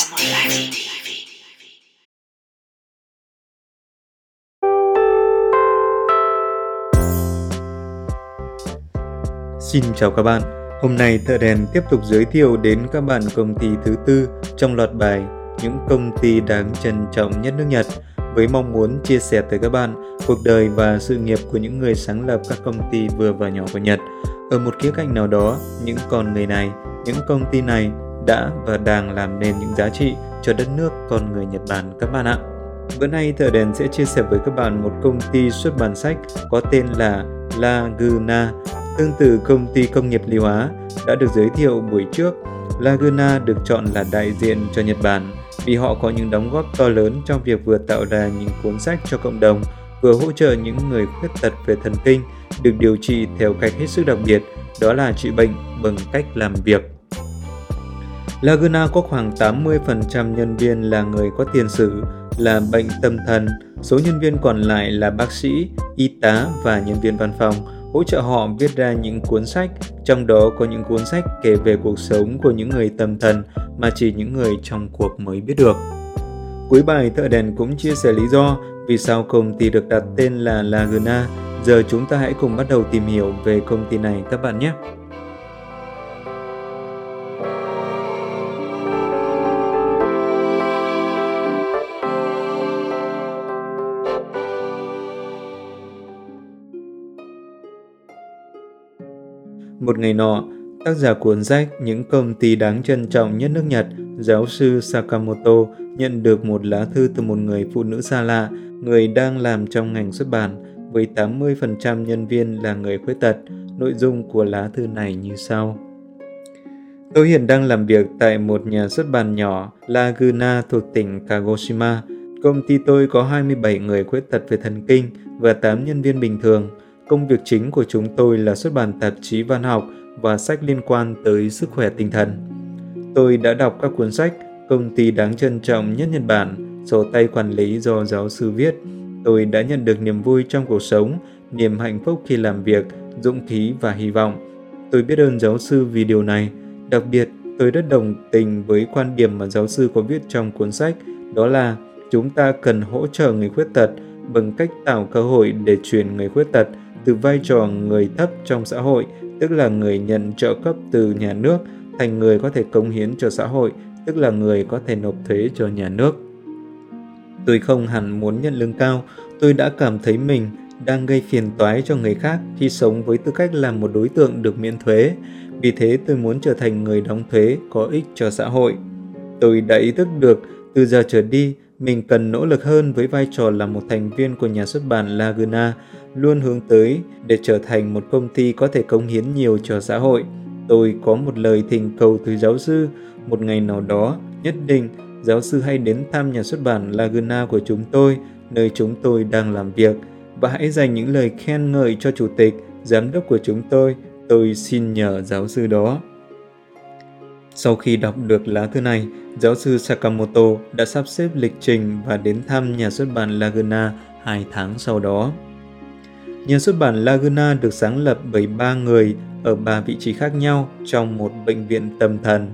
Xin chào các bạn. Hôm nay Thợ Đèn tiếp tục giới thiệu đến các bạn công ty thứ tư trong loạt bài những công ty đáng trân trọng nhất nước Nhật với mong muốn chia sẻ tới các bạn cuộc đời và sự nghiệp của những người sáng lập các công ty vừa và nhỏ của Nhật. Ở một khía cạnh nào đó, những con người này, những công ty này đã và đang làm nên những giá trị cho đất nước con người Nhật Bản các bạn ạ. Bữa nay Thợ Đèn sẽ chia sẻ với các bạn một công ty xuất bản sách có tên là Laguna Tương tự công ty công nghiệp lưu Hóa đã được giới thiệu buổi trước, Laguna được chọn là đại diện cho Nhật Bản vì họ có những đóng góp to lớn trong việc vừa tạo ra những cuốn sách cho cộng đồng, vừa hỗ trợ những người khuyết tật về thần kinh được điều trị theo cách hết sức đặc biệt, đó là trị bệnh bằng cách làm việc. Laguna có khoảng 80% nhân viên là người có tiền sử là bệnh tâm thần, số nhân viên còn lại là bác sĩ, y tá và nhân viên văn phòng hỗ trợ họ viết ra những cuốn sách, trong đó có những cuốn sách kể về cuộc sống của những người tâm thần mà chỉ những người trong cuộc mới biết được. Cuối bài thợ đèn cũng chia sẻ lý do vì sao công ty được đặt tên là Laguna. Giờ chúng ta hãy cùng bắt đầu tìm hiểu về công ty này các bạn nhé. Một ngày nọ, tác giả cuốn sách Những công ty đáng trân trọng nhất nước Nhật, giáo sư Sakamoto nhận được một lá thư từ một người phụ nữ xa lạ, người đang làm trong ngành xuất bản, với 80% nhân viên là người khuyết tật. Nội dung của lá thư này như sau. Tôi hiện đang làm việc tại một nhà xuất bản nhỏ Laguna thuộc tỉnh Kagoshima. Công ty tôi có 27 người khuyết tật về thần kinh và 8 nhân viên bình thường. Công việc chính của chúng tôi là xuất bản tạp chí văn học và sách liên quan tới sức khỏe tinh thần. Tôi đã đọc các cuốn sách Công ty đáng trân trọng nhất Nhật Bản, sổ tay quản lý do giáo sư viết. Tôi đã nhận được niềm vui trong cuộc sống, niềm hạnh phúc khi làm việc, dũng khí và hy vọng. Tôi biết ơn giáo sư vì điều này. Đặc biệt, tôi rất đồng tình với quan điểm mà giáo sư có viết trong cuốn sách, đó là chúng ta cần hỗ trợ người khuyết tật bằng cách tạo cơ hội để chuyển người khuyết tật từ vai trò người thấp trong xã hội, tức là người nhận trợ cấp từ nhà nước, thành người có thể cống hiến cho xã hội, tức là người có thể nộp thuế cho nhà nước. Tôi không hẳn muốn nhận lương cao, tôi đã cảm thấy mình đang gây phiền toái cho người khác khi sống với tư cách là một đối tượng được miễn thuế. Vì thế tôi muốn trở thành người đóng thuế có ích cho xã hội. Tôi đã ý thức được từ giờ trở đi mình cần nỗ lực hơn với vai trò là một thành viên của nhà xuất bản Laguna luôn hướng tới để trở thành một công ty có thể cống hiến nhiều cho xã hội. Tôi có một lời thỉnh cầu từ giáo sư, một ngày nào đó, nhất định giáo sư hãy đến thăm nhà xuất bản Laguna của chúng tôi, nơi chúng tôi đang làm việc, và hãy dành những lời khen ngợi cho chủ tịch, giám đốc của chúng tôi. Tôi xin nhờ giáo sư đó. Sau khi đọc được lá thư này, giáo sư Sakamoto đã sắp xếp lịch trình và đến thăm nhà xuất bản Laguna hai tháng sau đó. Nhà xuất bản Laguna được sáng lập bởi ba người ở ba vị trí khác nhau trong một bệnh viện tâm thần.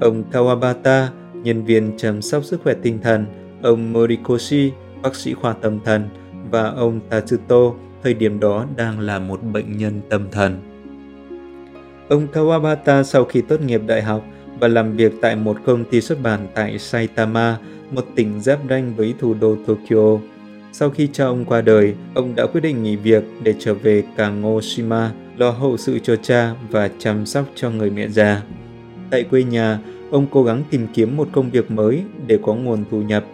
Ông Kawabata, nhân viên chăm sóc sức khỏe tinh thần, ông Morikoshi, bác sĩ khoa tâm thần và ông Tatsuto thời điểm đó đang là một bệnh nhân tâm thần. Ông Kawabata sau khi tốt nghiệp đại học và làm việc tại một công ty xuất bản tại Saitama, một tỉnh giáp ranh với thủ đô Tokyo. Sau khi cha ông qua đời, ông đã quyết định nghỉ việc để trở về Kagoshima, lo hậu sự cho cha và chăm sóc cho người mẹ già. Tại quê nhà, ông cố gắng tìm kiếm một công việc mới để có nguồn thu nhập.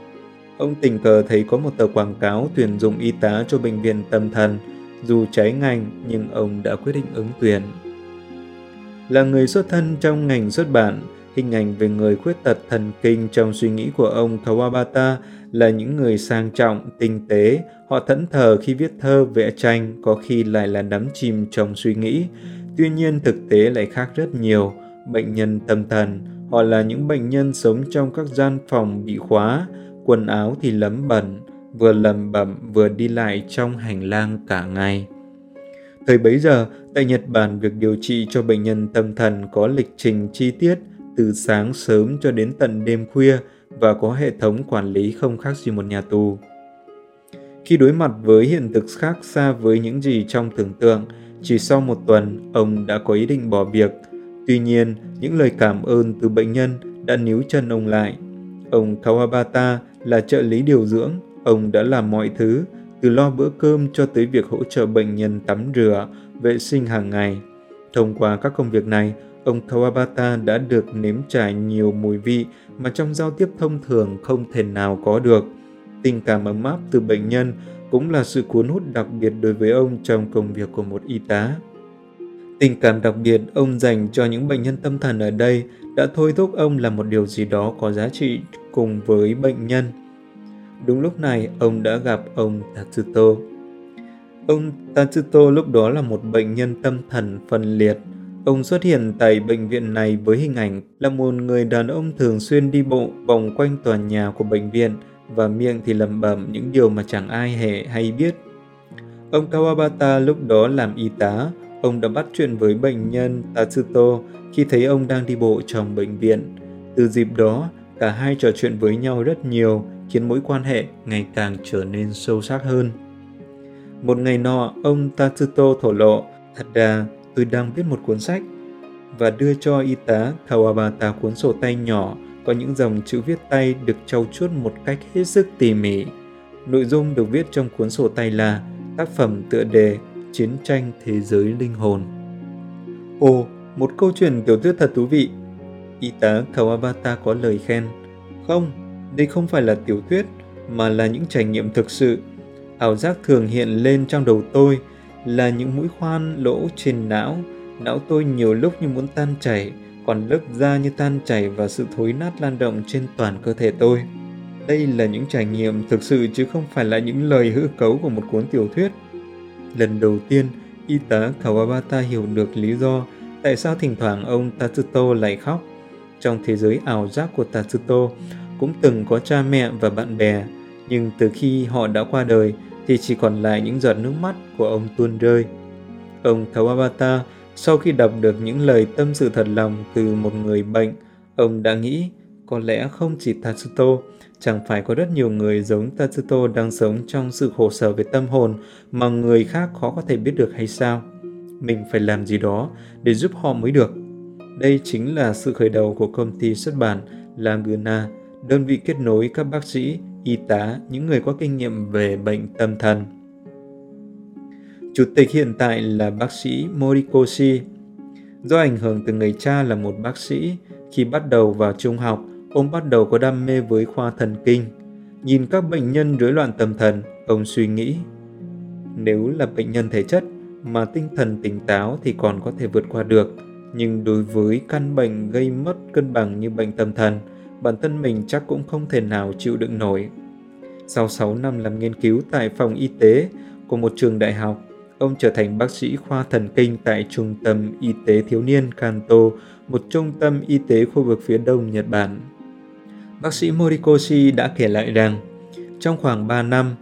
Ông tình cờ thấy có một tờ quảng cáo tuyển dụng y tá cho bệnh viện tâm thần. Dù trái ngành, nhưng ông đã quyết định ứng tuyển. Là người xuất thân trong ngành xuất bản, hình ảnh về người khuyết tật thần kinh trong suy nghĩ của ông Kawabata là những người sang trọng, tinh tế, họ thẫn thờ khi viết thơ, vẽ tranh, có khi lại là đắm chìm trong suy nghĩ. Tuy nhiên thực tế lại khác rất nhiều. Bệnh nhân tâm thần, họ là những bệnh nhân sống trong các gian phòng bị khóa, quần áo thì lấm bẩn, vừa lầm bẩm vừa đi lại trong hành lang cả ngày. Thời bấy giờ, tại Nhật Bản, việc điều trị cho bệnh nhân tâm thần có lịch trình chi tiết, từ sáng sớm cho đến tận đêm khuya và có hệ thống quản lý không khác gì một nhà tù. Khi đối mặt với hiện thực khác xa với những gì trong tưởng tượng, chỉ sau một tuần, ông đã có ý định bỏ việc. Tuy nhiên, những lời cảm ơn từ bệnh nhân đã níu chân ông lại. Ông Kawabata là trợ lý điều dưỡng, ông đã làm mọi thứ, từ lo bữa cơm cho tới việc hỗ trợ bệnh nhân tắm rửa, vệ sinh hàng ngày. Thông qua các công việc này, ông Kawabata đã được nếm trải nhiều mùi vị mà trong giao tiếp thông thường không thể nào có được. Tình cảm ấm áp từ bệnh nhân cũng là sự cuốn hút đặc biệt đối với ông trong công việc của một y tá. Tình cảm đặc biệt ông dành cho những bệnh nhân tâm thần ở đây đã thôi thúc ông làm một điều gì đó có giá trị cùng với bệnh nhân. Đúng lúc này, ông đã gặp ông Tatsuto. Ông Tatsuto lúc đó là một bệnh nhân tâm thần phân liệt. Ông xuất hiện tại bệnh viện này với hình ảnh là một người đàn ông thường xuyên đi bộ vòng quanh tòa nhà của bệnh viện và miệng thì lẩm bẩm những điều mà chẳng ai hề hay biết. Ông Kawabata lúc đó làm y tá, ông đã bắt chuyện với bệnh nhân Tatsuto khi thấy ông đang đi bộ trong bệnh viện. Từ dịp đó, cả hai trò chuyện với nhau rất nhiều, khiến mối quan hệ ngày càng trở nên sâu sắc hơn. Một ngày nọ, ông Tatsuto thổ lộ, thật ra tôi đang viết một cuốn sách và đưa cho y tá Kawabata cuốn sổ tay nhỏ có những dòng chữ viết tay được trau chuốt một cách hết sức tỉ mỉ. Nội dung được viết trong cuốn sổ tay là tác phẩm tựa đề Chiến tranh thế giới linh hồn. Ồ, một câu chuyện tiểu thuyết thật thú vị. Y tá Kawabata có lời khen. Không, đây không phải là tiểu thuyết, mà là những trải nghiệm thực sự. Ảo giác thường hiện lên trong đầu tôi là những mũi khoan lỗ trên não. Não tôi nhiều lúc như muốn tan chảy, còn lớp da như tan chảy và sự thối nát lan rộng trên toàn cơ thể tôi. Đây là những trải nghiệm thực sự chứ không phải là những lời hư cấu của một cuốn tiểu thuyết. Lần đầu tiên, y tá Kawabata hiểu được lý do tại sao thỉnh thoảng ông Tatsuto lại khóc. Trong thế giới ảo giác của Tatsuto, cũng từng có cha mẹ và bạn bè, nhưng từ khi họ đã qua đời thì chỉ còn lại những giọt nước mắt của ông tuôn rơi. Ông Kawabata sau khi đọc được những lời tâm sự thật lòng từ một người bệnh, ông đã nghĩ có lẽ không chỉ Tatsuto, chẳng phải có rất nhiều người giống Tatsuto đang sống trong sự khổ sở về tâm hồn mà người khác khó có thể biết được hay sao. Mình phải làm gì đó để giúp họ mới được. Đây chính là sự khởi đầu của công ty xuất bản Laguna, đơn vị kết nối các bác sĩ, y tá, những người có kinh nghiệm về bệnh tâm thần. Chủ tịch hiện tại là bác sĩ Morikoshi. Do ảnh hưởng từ người cha là một bác sĩ, khi bắt đầu vào trung học, ông bắt đầu có đam mê với khoa thần kinh. Nhìn các bệnh nhân rối loạn tâm thần, ông suy nghĩ, nếu là bệnh nhân thể chất mà tinh thần tỉnh táo thì còn có thể vượt qua được, nhưng đối với căn bệnh gây mất cân bằng như bệnh tâm thần, bản thân mình chắc cũng không thể nào chịu đựng nổi. Sau 6 năm làm nghiên cứu tại phòng y tế của một trường đại học, Ông trở thành bác sĩ khoa thần kinh tại Trung tâm Y tế Thiếu niên Kanto, một trung tâm y tế khu vực phía đông Nhật Bản. Bác sĩ Morikoshi đã kể lại rằng, trong khoảng 3 năm,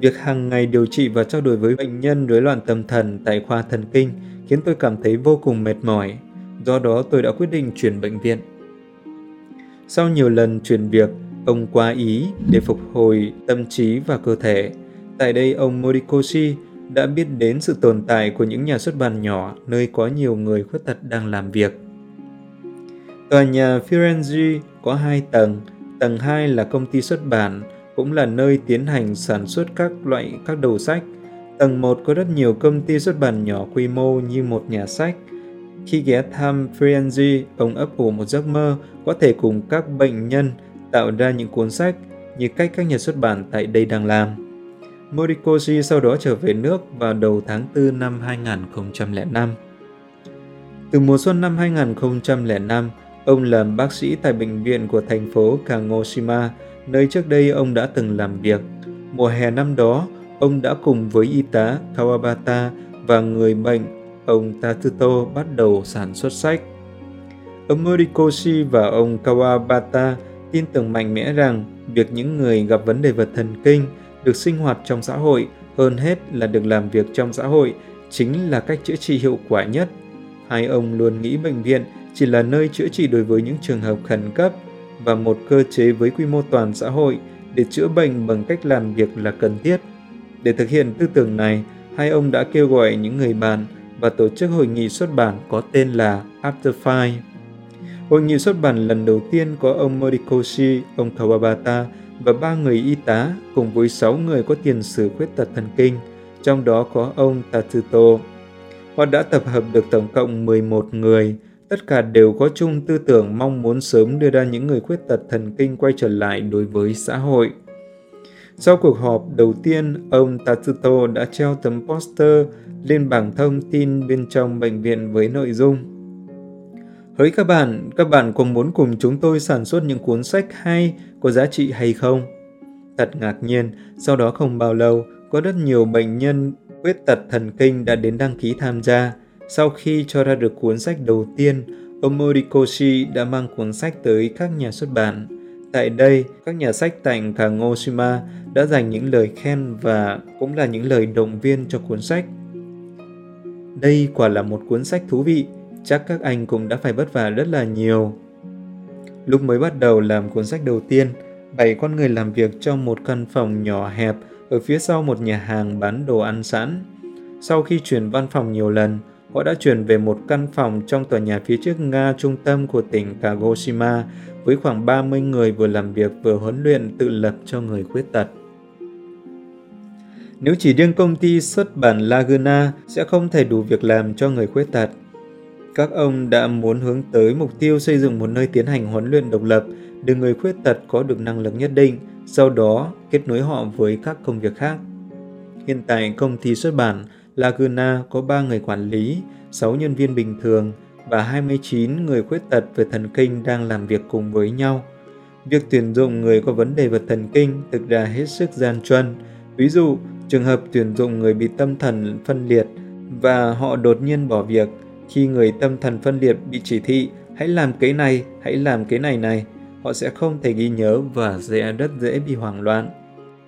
việc hàng ngày điều trị và trao đổi với bệnh nhân rối loạn tâm thần tại khoa thần kinh khiến tôi cảm thấy vô cùng mệt mỏi. Do đó tôi đã quyết định chuyển bệnh viện. Sau nhiều lần chuyển việc, ông qua Ý để phục hồi tâm trí và cơ thể. Tại đây ông Morikoshi đã biết đến sự tồn tại của những nhà xuất bản nhỏ nơi có nhiều người khuyết tật đang làm việc. Tòa nhà Firenze có hai tầng, tầng 2 là công ty xuất bản, cũng là nơi tiến hành sản xuất các loại các đầu sách. Tầng 1 có rất nhiều công ty xuất bản nhỏ quy mô như một nhà sách. Khi ghé thăm Firenze, ông ấp ủ một giấc mơ có thể cùng các bệnh nhân tạo ra những cuốn sách như cách các nhà xuất bản tại đây đang làm. Morikoshi sau đó trở về nước vào đầu tháng 4 năm 2005. Từ mùa xuân năm 2005, ông làm bác sĩ tại bệnh viện của thành phố Kagoshima, nơi trước đây ông đã từng làm việc. Mùa hè năm đó, ông đã cùng với y tá Kawabata và người bệnh, ông Tatsuto bắt đầu sản xuất sách. Ông Morikoshi và ông Kawabata tin tưởng mạnh mẽ rằng việc những người gặp vấn đề vật thần kinh được sinh hoạt trong xã hội hơn hết là được làm việc trong xã hội chính là cách chữa trị hiệu quả nhất. Hai ông luôn nghĩ bệnh viện chỉ là nơi chữa trị đối với những trường hợp khẩn cấp và một cơ chế với quy mô toàn xã hội để chữa bệnh bằng cách làm việc là cần thiết. Để thực hiện tư tưởng này, hai ông đã kêu gọi những người bạn và tổ chức hội nghị xuất bản có tên là After Five. Hội nghị xuất bản lần đầu tiên có ông Morikoshi, ông Kawabata và ba người y tá cùng với sáu người có tiền sử khuyết tật thần kinh, trong đó có ông Tatsuto. Họ đã tập hợp được tổng cộng 11 người, tất cả đều có chung tư tưởng mong muốn sớm đưa ra những người khuyết tật thần kinh quay trở lại đối với xã hội. Sau cuộc họp đầu tiên, ông Tatsuto đã treo tấm poster lên bảng thông tin bên trong bệnh viện với nội dung Hỡi các bạn, các bạn có muốn cùng chúng tôi sản xuất những cuốn sách hay, có giá trị hay không? Thật ngạc nhiên, sau đó không bao lâu, có rất nhiều bệnh nhân khuyết tật thần kinh đã đến đăng ký tham gia. Sau khi cho ra được cuốn sách đầu tiên, ông Morikoshi đã mang cuốn sách tới các nhà xuất bản. Tại đây, các nhà sách tại Kagoshima đã dành những lời khen và cũng là những lời động viên cho cuốn sách. Đây quả là một cuốn sách thú vị, chắc các anh cũng đã phải vất vả rất là nhiều. Lúc mới bắt đầu làm cuốn sách đầu tiên, bảy con người làm việc trong một căn phòng nhỏ hẹp ở phía sau một nhà hàng bán đồ ăn sẵn. Sau khi chuyển văn phòng nhiều lần, họ đã chuyển về một căn phòng trong tòa nhà phía trước Nga trung tâm của tỉnh Kagoshima với khoảng 30 người vừa làm việc vừa huấn luyện tự lập cho người khuyết tật. Nếu chỉ riêng công ty xuất bản Laguna sẽ không thể đủ việc làm cho người khuyết tật. Các ông đã muốn hướng tới mục tiêu xây dựng một nơi tiến hành huấn luyện độc lập để người khuyết tật có được năng lực nhất định, sau đó kết nối họ với các công việc khác. Hiện tại công ty xuất bản Laguna có 3 người quản lý, 6 nhân viên bình thường và 29 người khuyết tật về thần kinh đang làm việc cùng với nhau. Việc tuyển dụng người có vấn đề về thần kinh thực ra hết sức gian truân. Ví dụ, trường hợp tuyển dụng người bị tâm thần phân liệt và họ đột nhiên bỏ việc khi người tâm thần phân liệt bị chỉ thị hãy làm cái này, hãy làm cái này này, họ sẽ không thể ghi nhớ và sẽ rất dễ bị hoảng loạn.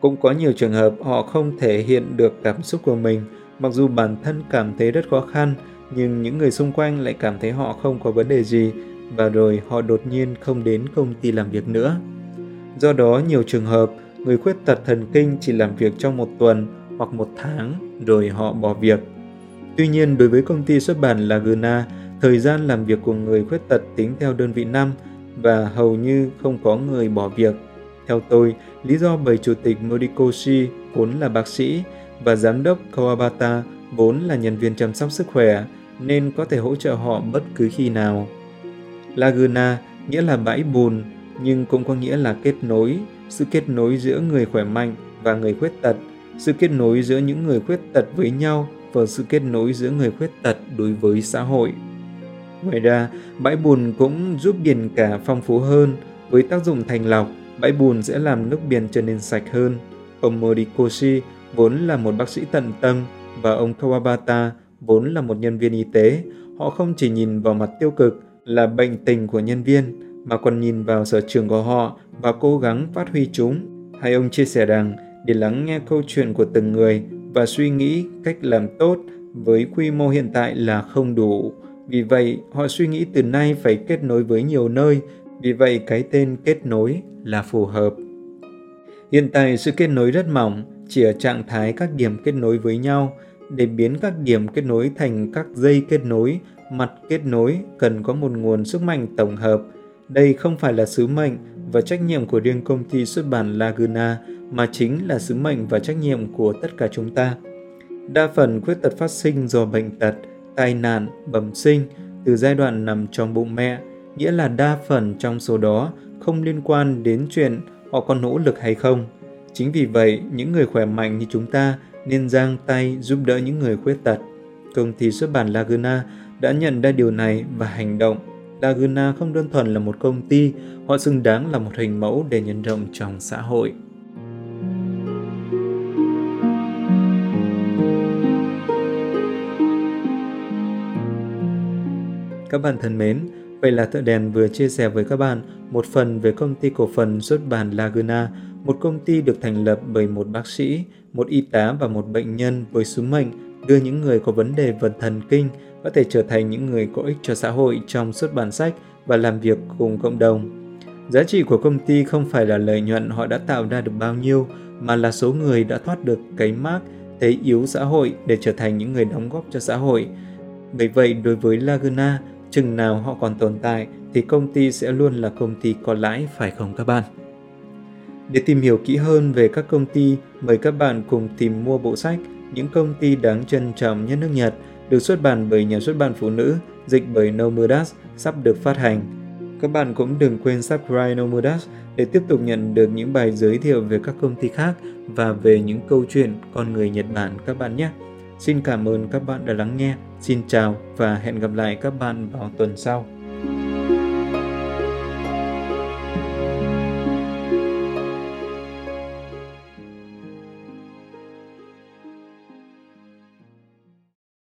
Cũng có nhiều trường hợp họ không thể hiện được cảm xúc của mình, mặc dù bản thân cảm thấy rất khó khăn, nhưng những người xung quanh lại cảm thấy họ không có vấn đề gì và rồi họ đột nhiên không đến công ty làm việc nữa. Do đó, nhiều trường hợp, người khuyết tật thần kinh chỉ làm việc trong một tuần hoặc một tháng rồi họ bỏ việc. Tuy nhiên, đối với công ty xuất bản Laguna, thời gian làm việc của người khuyết tật tính theo đơn vị năm và hầu như không có người bỏ việc. Theo tôi, lý do bởi Chủ tịch Morikoshi vốn là bác sĩ và Giám đốc Kawabata vốn là nhân viên chăm sóc sức khỏe nên có thể hỗ trợ họ bất cứ khi nào. Laguna nghĩa là bãi bùn nhưng cũng có nghĩa là kết nối, sự kết nối giữa người khỏe mạnh và người khuyết tật, sự kết nối giữa những người khuyết tật với nhau và sự kết nối giữa người khuyết tật đối với xã hội. Ngoài ra, bãi bùn cũng giúp biển cả phong phú hơn. Với tác dụng thành lọc, bãi bùn sẽ làm nước biển trở nên sạch hơn. Ông Morikoshi vốn là một bác sĩ tận tâm và ông Kawabata vốn là một nhân viên y tế. Họ không chỉ nhìn vào mặt tiêu cực là bệnh tình của nhân viên, mà còn nhìn vào sở trường của họ và cố gắng phát huy chúng. Hai ông chia sẻ rằng để lắng nghe câu chuyện của từng người và suy nghĩ cách làm tốt với quy mô hiện tại là không đủ. Vì vậy, họ suy nghĩ từ nay phải kết nối với nhiều nơi, vì vậy cái tên kết nối là phù hợp. Hiện tại sự kết nối rất mỏng, chỉ ở trạng thái các điểm kết nối với nhau. Để biến các điểm kết nối thành các dây kết nối, mặt kết nối cần có một nguồn sức mạnh tổng hợp. Đây không phải là sứ mệnh và trách nhiệm của riêng công ty xuất bản Laguna mà chính là sứ mệnh và trách nhiệm của tất cả chúng ta. Đa phần khuyết tật phát sinh do bệnh tật, tai nạn, bẩm sinh từ giai đoạn nằm trong bụng mẹ, nghĩa là đa phần trong số đó không liên quan đến chuyện họ có nỗ lực hay không. Chính vì vậy, những người khỏe mạnh như chúng ta nên giang tay giúp đỡ những người khuyết tật. Công ty xuất bản Laguna đã nhận ra điều này và hành động. Laguna không đơn thuần là một công ty, họ xứng đáng là một hình mẫu để nhân rộng trong xã hội. Các bạn thân mến, vậy là Thợ Đèn vừa chia sẻ với các bạn một phần về công ty cổ phần xuất bản Laguna, một công ty được thành lập bởi một bác sĩ, một y tá và một bệnh nhân với sứ mệnh đưa những người có vấn đề vật thần kinh có thể trở thành những người có ích cho xã hội trong xuất bản sách và làm việc cùng cộng đồng. Giá trị của công ty không phải là lợi nhuận họ đã tạo ra được bao nhiêu, mà là số người đã thoát được cái mác thế yếu xã hội để trở thành những người đóng góp cho xã hội. Bởi vậy, đối với Laguna, chừng nào họ còn tồn tại thì công ty sẽ luôn là công ty có lãi phải không các bạn? Để tìm hiểu kỹ hơn về các công ty, mời các bạn cùng tìm mua bộ sách Những công ty đáng trân trọng nhất nước Nhật được xuất bản bởi nhà xuất bản phụ nữ, dịch bởi Nomudas, sắp được phát hành. Các bạn cũng đừng quên subscribe Nomudas để tiếp tục nhận được những bài giới thiệu về các công ty khác và về những câu chuyện con người Nhật Bản các bạn nhé. Xin cảm ơn các bạn đã lắng nghe. Xin chào và hẹn gặp lại các bạn vào tuần sau.